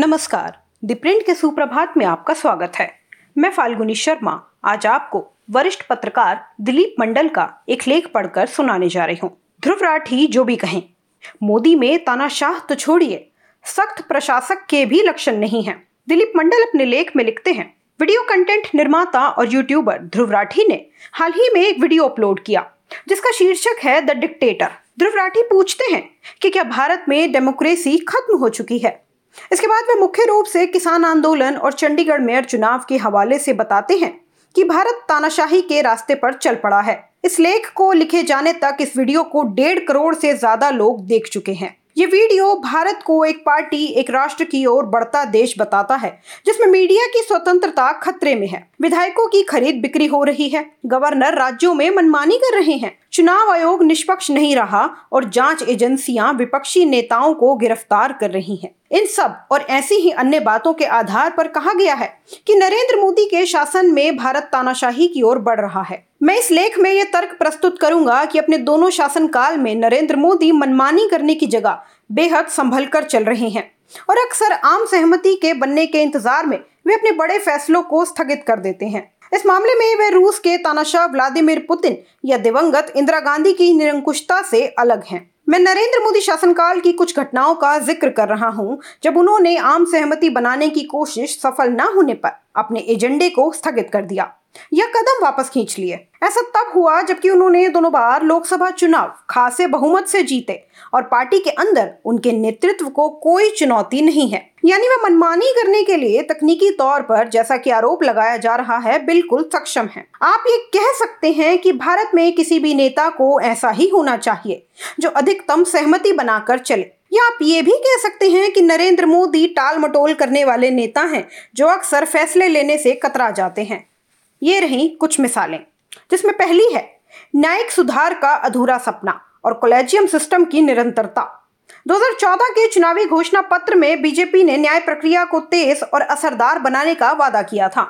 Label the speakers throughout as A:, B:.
A: नमस्कार। The print के सुप्रभात में आपका स्वागत है। मैं फाल्गुनी शर्मा। आज आपको वरिष्ठ पत्रकार दिलीप मंडल का एक लेख पढ़कर सुनाने जा रही हूँ। ध्रुव राठी जो भी कहें। मोदी में तानाशाह तो छोड़िए। सख्त प्रशासक के भी लक्षण नहीं है। दिलीप मंडल अपने लेख में लिखते हैं, वीडियो कंटेंट निर्माता और यूट्यूबर ध्रुव राठी ने हाल ही में एक वीडियो अपलोड किया, जिसका शीर्षक है द डिक्टेटर। ध्रुव राठी पूछते हैं कि क्या भारत में डेमोक्रेसी खत्म हो चुकी है? इसके बाद वे मुख्य रूप से किसान आंदोलन और चंडीगढ़ मेयर चुनाव के हवाले से बताते हैं कि भारत तानाशाही के रास्ते पर चल पड़ा है। इस लेख को लिखे जाने तक इस वीडियो को डेढ़ करोड़ से ज़्यादा लोग देख चुके हैं। ये वीडियो भारत को एक पार्टी, एक राष्ट्र की ओर बढ़ता देश बताता है, जिसमें मीडिया की स्वतंत्रता खतरे में है। विधायकों की खरीद बिक्री हो रही है। गवर्नर राज्यों में मनमानी कर रहे हैं। चुनाव आयोग निष्पक्ष नहीं रहा और जाँच एजेंसियाँ विपक्षी नेताओं को गिरफ़्तार कर रही हैं। इन सब और ऐसी ही अन्य बातों के आधार पर कहा गया है कि नरेंद्र मोदी के शासन में भारत तानाशाही की ओर बढ़ रहा है। मैं इस लेख में ये तर्क प्रस्तुत करूँगा कि अपने दोनों शासनकाल में नरेंद्र मोदी मनमानी करने की जगह बेहद संभल कर चल रहे हैं और अक्सर आम सहमति के बनने के इंतज़ार में वे अपने बड़े फैसलों को स्थगित कर देते हैं। इस मामले में वे रूस के तानाशाह व्लादिमीर पुतिन या दिवंगत इंदिरा गांधी की निरंकुशता से अलग हैं। मैं नरेंद्र मोदी शासनकाल की कुछ घटनाओं का ज़िक्र कर रहा हूँ, जब उन्होंने आम सहमति बनाने की कोशिश सफल न होने पर अपने एजेंडे को स्थगित कर दिया। यह कदम वापस खींच लिए। ऐसा तब हुआ जबकि उन्होंने दोनों बार लोकसभा चुनाव खासे बहुमत से जीते और पार्टी के अंदर उनके नेतृत्व को कोई चुनौती नहीं है। यानी वह मनमानी करने के लिए तकनीकी तौर पर जैसा कि आरोप लगाया जा रहा है, बिल्कुल सक्षम है। आप ये कह सकते हैं कि भारत में किसी भी नेता को ऐसा ही होना चाहिए, जो अधिकतम सहमति बनाकर चले। या आप ये भी कह सकते हैं कि नरेंद्र मोदी टाल मटोल करने वाले नेता हैं, जो अक्सर फैसले लेने से कतरा जाते हैं। ये रही कुछ मिसालें, जिसमें पहली है, न्यायिक सुधार का अधूरा सपना और कॉलेजियम सिस्टम की निरंतरता। 2014 के चुनावी घोषणा पत्र में बीजेपी ने न्याय प्रक्रिया को तेज और असरदार बनाने का वादा किया था।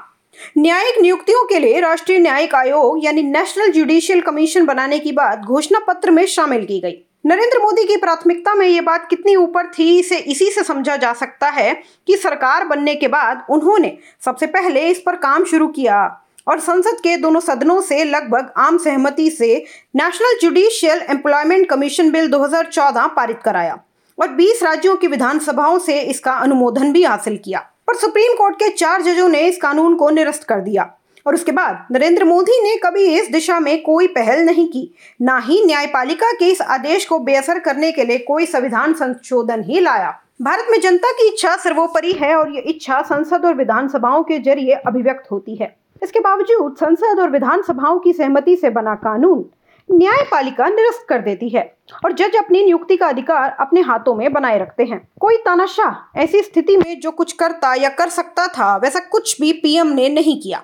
A: न्यायिक नियुक्तियों के लिए राष्ट्रीय न्यायिक आयोग यानी नेशनल जुडिशियल कमीशन बनाने की बात घोषणा पत्र में शामिल की गई। नरेंद्र मोदी की प्राथमिकता में ये बात कितनी ऊपर थी, इसे इसी से समझा जा सकता है कि सरकार बनने के बाद उन्होंने सबसे पहले इस पर काम शुरू किया। और संसद के दोनों सदनों से लगभग आम सहमति से national judicial employment commission bill 2014 पारित कराया और 20 राज्यों की विधानसभाओं से इसका अनुमोदन भी हासिल किया। और सुप्रीम कोर्ट के चार जजों ने इस कानून को निरस्त कर दिया और उसके बाद नरेंद्र मोदी ने कभी इस दिशा में कोई पहल नहीं की। ना ही न्यायपालिका के इस आदेश को बेअसर करने के लिए कोई संविधान संशोधन ही लाया। भारत में जनता की इच्छा सर्वोपरि है और ये इच्छा संसद और विधानसभाओं के ज़रिए अभिव्यक्त होती है। इसके बावजूद संसद और विधानसभाओं की सहमति से बना कानून न्यायपालिका निरस्त कर देती है और जज अपनी नियुक्ति का अधिकार अपने हाथों में बनाए रखते हैं। कोई तानाशाह ऐसी स्थिति में जो कुछ करता या कर सकता था, वैसा कुछ भी पीएम ने नहीं किया।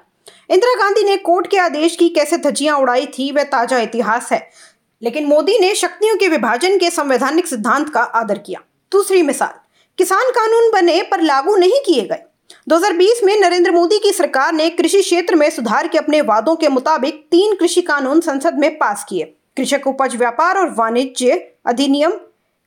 A: इंदिरा गांधी ने कोर्ट के आदेश की कैसे धज्जियाँ उड़ाई थी, वह ताज़ा इतिहास है। लेकिन मोदी ने शक्तियों के विभाजन के संवैधानिक सिद्धांत का आदर किया। दूसरी मिसाल, किसान कानून बने पर लागू नहीं किए गए। 2020 में नरेंद्र मोदी की सरकार ने कृषि क्षेत्र में सुधार के अपने वादों के मुताबिक तीन कृषि कानून संसद में पास किए। कृषक उपज व्यापार और वाणिज्य अधिनियम,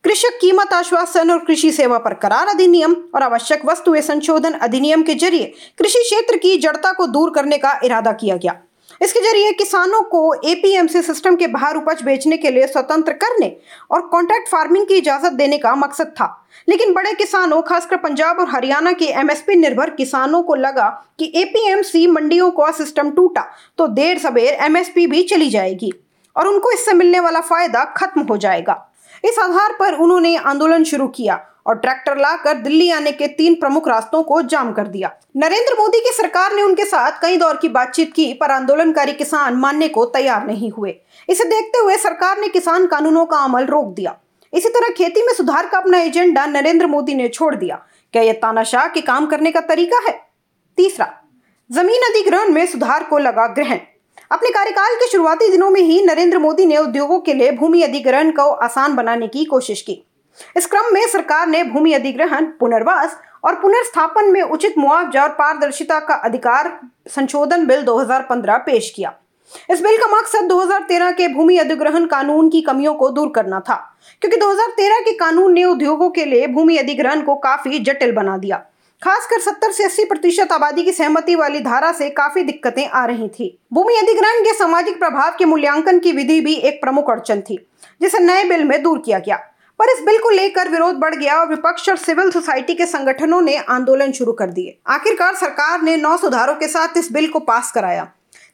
A: कृषक कीमत आश्वासन और कृषि सेवा पर करार अधिनियम और आवश्यक वस्तुएँ संशोधन अधिनियम के ज़रिए कृषि क्षेत्र की जड़ता को दूर करने का इरादा किया गया। इसके ज़रिए किसानों को एपीएमसी सिस्टम के बाहर उपज बेचने के लिए स्वतंत्र करने और कॉन्ट्रैक्ट फ़ार्मिंग की इजाज़त देने का मकसद था। लेकिन बड़े किसानों, खासकर पंजाब और हरियाणा के एमएसपी निर्भर किसानों को लगा कि एपीएमसी मंडियों का सिस्टम टूटा तो देर सवेर एमएसपी भी चली जाएगी और उनको इससे मिलने वाला फ़ायदा खत्म हो जाएगा। इस आधार पर उन्होंने आंदोलन शुरू किया और ट्रैक्टर लाकर दिल्ली आने के तीन प्रमुख रास्तों को जाम कर दिया। नरेंद्र मोदी की सरकार ने उनके साथ कई दौर की बातचीत की, पर आंदोलनकारी किसान मानने को तैयार नहीं हुए। इसे देखते हुए सरकार ने किसान कानूनों का अमल रोक दिया। इसी तरह खेती में सुधार का अपना एजेंडा नरेंद्र मोदी ने छोड़ दिया। क्या यह तानाशाह के काम करने का तरीका है? तीसरा, ज़मीन अधिग्रहण में सुधार को लगा ग्रहण। अपने कार्यकाल के शुरुआती दिनों में ही नरेंद्र मोदी ने उद्योगों के लिए भूमि अधिग्रहण को आसान बनाने की कोशिश की। इस क्रम में सरकार ने भूमि अधिग्रहण, पुनर्वास और पुनर्स्थापन में उचित मुआवजा और पारदर्शिता का अधिकार संशोधन बिल 2015 पेश किया। इस बिल का मकसद 2013 के भूमि अधिग्रहण कानून की कमियों को दूर करना था, क्योंकि 2013 के कानून ने उद्योगों के लिए भूमि अधिग्रहण को काफ़ी जटिल बना दिया। खासकर 70 से 80 प्रतिशत आबादी की सहमति वाली धारा से काफ़ी दिक्कतें आ रही थी। भूमि अधिग्रहण के सामाजिक प्रभाव के मूल्यांकन की विधि भी एक प्रमुख अड़चन थी, जिसे नए बिल में दूर किया गया। पर इस बिल को लेकर विरोध बढ़ गया और विपक्ष और सिविल सोसाइटी के संगठनों ने आंदोलन शुरू कर दिए। आखिरकार सरकार ने नौ सुधारों के साथ इस बिल को पास कराया।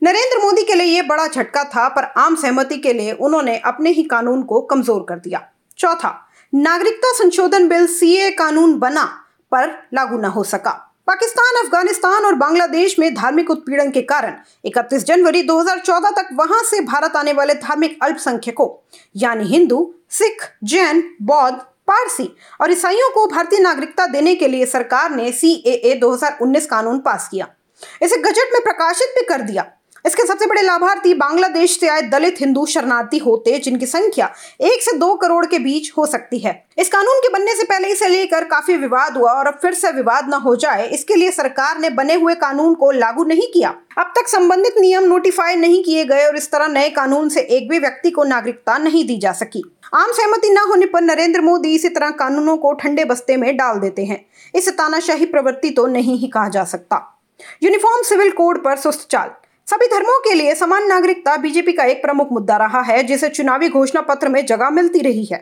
A: नरेंद्र मोदी के लिए यह बड़ा झटका था, पर आम सहमति के लिए उन्होंने अपने ही कानून को कमज़ोर कर दिया। चौथा, नागरिकता संशोधन बिल सीए कानून बना, पर लागू न हो सका। पाकिस्तान, अफ़गानिस्तान और बांग्लादेश में धार्मिक उत्पीड़न के कारण 31 जनवरी 2014 तक वहाँ से भारत आने वाले धार्मिक अल्पसंख्यकों, यानी हिंदू, सिख, जैन, बौद्ध, पारसी और ईसाइयों को भारतीय नागरिकता देने के लिए सरकार ने सी ए ए 2019 कानून पास किया। इसे गजट में प्रकाशित भी कर दिया। इसके सबसे बड़े लाभार्थी बांग्लादेश से आए दलित हिंदू शरणार्थी होते जिनकी संख्या एक से दो करोड़ के बीच हो सकती है। इस कानून के बनने से पहले इसे लेकर काफ़ी विवाद हुआ और अब फिर से विवाद न हो जाए, इसके लिए सरकार ने बने हुए कानून को लागू नहीं किया। अब तक संबंधित नियम नोटिफाई नहीं किए गए और इस तरह नए कानून से एक भी व्यक्ति को नागरिकता नहीं दी जा सकी। आम सहमति न होने पर नरेंद्र मोदी इसी तरह कानूनों को ठंडे बस्ते में डाल देते हैं। इसे तानाशाही प्रवृत्ति तो नहीं ही कहा जा सकता। यूनिफॉर्म सिविल कोड पर सुस्त चाल। सभी धर्मों के लिए समान नागरिकता बीजेपी का एक प्रमुख मुद्दा रहा है, जिसे चुनावी घोषणा पत्र में जगह मिलती रही है।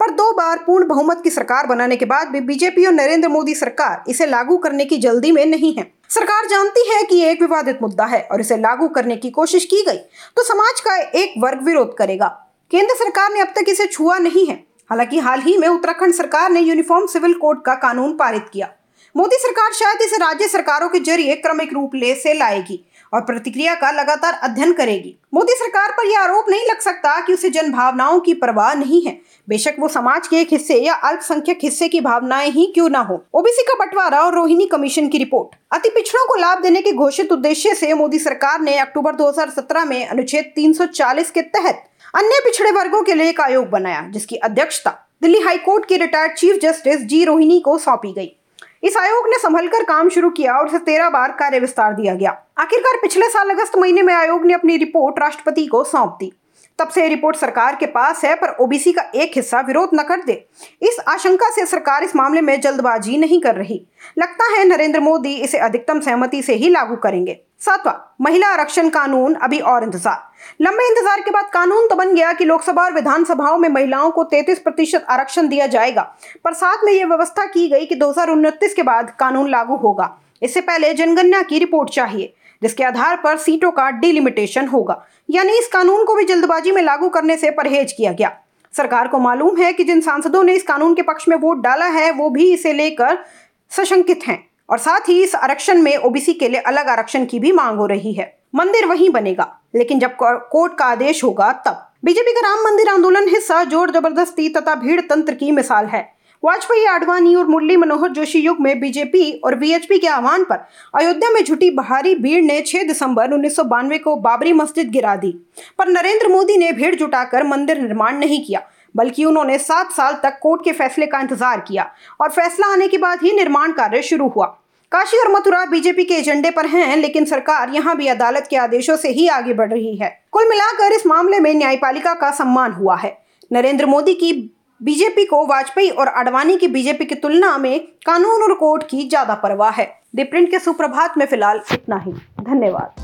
A: पर दो बार पूर्ण बहुमत की सरकार बनाने के बाद भी बीजेपी और नरेंद्र मोदी सरकार इसे लागू करने की जल्दी में नहीं है। सरकार जानती है कि एक विवादित मुद्दा है और इसे लागू करने की कोशिश की गई तो समाज का एक वर्ग विरोध करेगा। केंद्र सरकार ने अब तक इसे छुआ नहीं है। हालाँकि हाल ही में उत्तराखंड सरकार ने यूनिफॉर्म सिविल कोड का कानून पारित किया। मोदी सरकार शायद इसे राज्य सरकारों के ज़रिए क्रमिक रूप ले से लाएगी। और प्रतिक्रिया का लगातार अध्ययन करेगी। मोदी सरकार पर यह आरोप नहीं लग सकता कि उसे जन भावनाओं की परवाह नहीं है। बेशक वो समाज के एक हिस्से या अल्पसंख्यक हिस्से की भावनाएँ ही क्यों ना हो? ओबीसी का बंटवारा और रोहिणी कमीशन की रिपोर्ट। अति पिछड़ों को लाभ देने के घोषित उद्देश्य से मोदी सरकार ने अक्टूबर 2017 में अनुच्छेद 340 के तहत अन्य पिछड़े वर्गों के लिए एक आयोग बनाया, जिसकी अध्यक्षता दिल्ली हाईकोर्ट के retired chief justice G Rohini को सौंपी गई। इस आयोग ने संभल कर काम शुरू किया और उसे तेरह बार कार्य विस्तार दिया गया। आखिरकार पिछले साल अगस्त महीने में आयोग ने अपनी रिपोर्ट राष्ट्रपति को सौंप दी। तब से रिपोर्ट सरकार के पास है, पर ओबीसी का एक हिस्सा विरोध न कर दे। इस आशंका से सरकार इस मामले में जल्दबाजी नहीं कर रही। लगता है नरेंद्र मोदी इसे अधिकतम सहमति से ही लागू करेंगे। सातवां, महिला आरक्षण कानून अभी और इंतज़ार। लंबे इंतज़ार के बाद कानून तो बन गया कि लोकसभा और विधानसभाओं में महिलाओं को 33 प्रतिशत आरक्षण दिया जाएगा, पर साथ में यह व्यवस्था की गई कि दो हज़ार उनतीस के बाद कानून लागू होगा। इससे पहले जनगणना की रिपोर्ट चाहिए। जिसके आधार पर सीटों का डिलिमिटेशन होगा। यानी इस कानून को भी जल्दबाजी में लागू करने से परहेज किया गया। सरकार को मालूम है कि जिन सांसदों ने इस कानून के पक्ष में वोट डाला है, वो भी इसे लेकर सशंकित हैं। और साथ ही इस आरक्षण में ओबीसी के लिए अलग आरक्षण की भी मांग हो रही है। मंदिर वहीं बनेगा, लेकिन जब कोर्ट का आदेश होगा तब। बीजेपी का राम मंदिर आंदोलन हिस्सा ज़ोर ज़बरदस्ती तथा भीड़ तंत्र की मिसाल है। वाजपेयी, आडवाणी और मुरली मनोहर जोशी युग में बीजेपी और वीएचपी के आह्वान पर अयोध्या में जुटी भारी भीड़ ने 6 दिसंबर उन्नीस को बाबरी मस्जिद गिरा दी। पर नरेंद्र मोदी ने भीड़ जुटाकर मंदिर निर्माण नहीं किया, बल्कि उन्होंने सात साल तक कोर्ट के फैसले का इंतज़ार किया और फैसला आने के बाद ही निर्माण कार्य शुरू हुआ। काशी और मथुरा बीजेपी के एजेंडे पर हैं, लेकिन सरकार यहाँ भी अदालत के आदेशों से ही आगे बढ़ रही है। कुल मिलाकर इस मामले में न्यायपालिका का सम्मान हुआ है। नरेंद्र मोदी की बीजेपी को वाजपेयी और अडवाणी की बीजेपी की तुलना में कानून और कोर्ट की ज़्यादा परवाह है। दिप्रिंट के सुप्रभात में फ़िलहाल इतना ही। धन्यवाद।